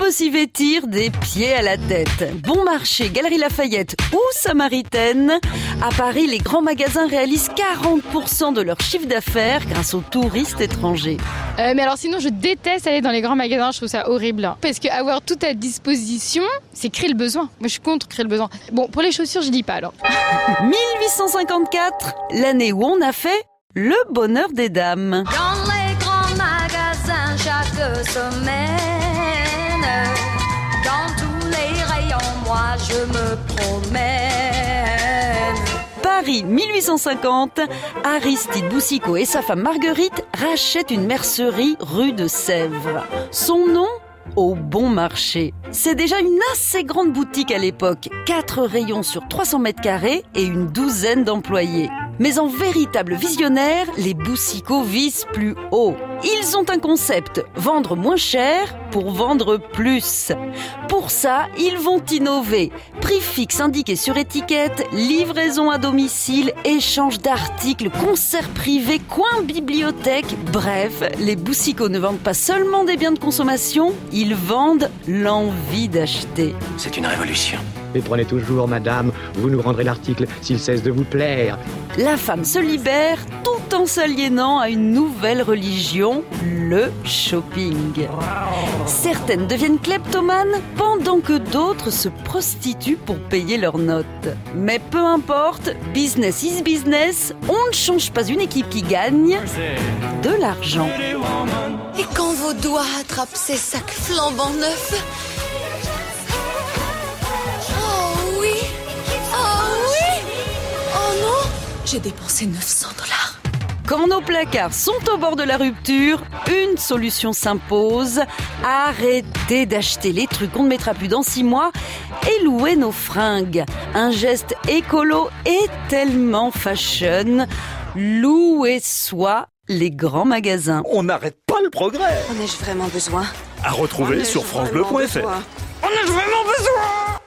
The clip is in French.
peut s'y vêtir des pieds à la tête. Bon marché, Galerie Lafayette ou Samaritaine. À Paris, les grands magasins réalisent 40% de leur chiffre d'affaires grâce aux touristes étrangers. Euh, mais alors sinon, je déteste aller dans les grands magasins, je trouve ça horrible. hein. Parce que avoir tout à disposition, c'est créer le besoin. Moi, je suis contre créer le besoin. Bon, pour les chaussures, je dis pas alors. 1854, l'année où on a fait le bonheur des dames. Dans les grands magasins chaque semaine, Paris 1850, Aristide Boussicot et sa femme Marguerite rachètent une mercerie rue de Sèvres. Son nom au bon marché. C'est déjà une assez grande boutique à l'époque. Quatre rayons sur 300 mètres carrés et une douzaine d'employés. Mais en véritable visionnaire, les Boussicots visent plus haut. Ils ont un concept, vendre moins cher pour vendre plus. Pour ça, ils vont innover. Prix fixe indiqué sur étiquette, livraison à domicile, échange d'articles, concerts privés, coin bibliothèque. Bref, les Boussicots ne vendent pas seulement des biens de consommation, ils vendent l'envie d'acheter. C'est une révolution. Mais prenez toujours, madame, vous nous rendrez l'article s'il cesse de vous plaire. La femme se libère tout en s'aliénant à une nouvelle religion, le shopping. Certaines deviennent kleptomanes pendant que d'autres se prostituent pour payer leurs notes. Mais peu importe, business is business, on ne change pas une équipe qui gagne de l'argent. Et quand vos doigts attrapent ces sacs flambant neufs J'ai dépensé 900 dollars. Quand nos placards sont au bord de la rupture, une solution s'impose. Arrêtez d'acheter les trucs qu'on ne mettra plus dans six mois et louer nos fringues. Un geste écolo et tellement fashion. Louez soi les grands magasins. On n'arrête pas le progrès. En ai-je vraiment besoin? À retrouver sur En ai-je francebleu.fr. besoin? On a vraiment besoin?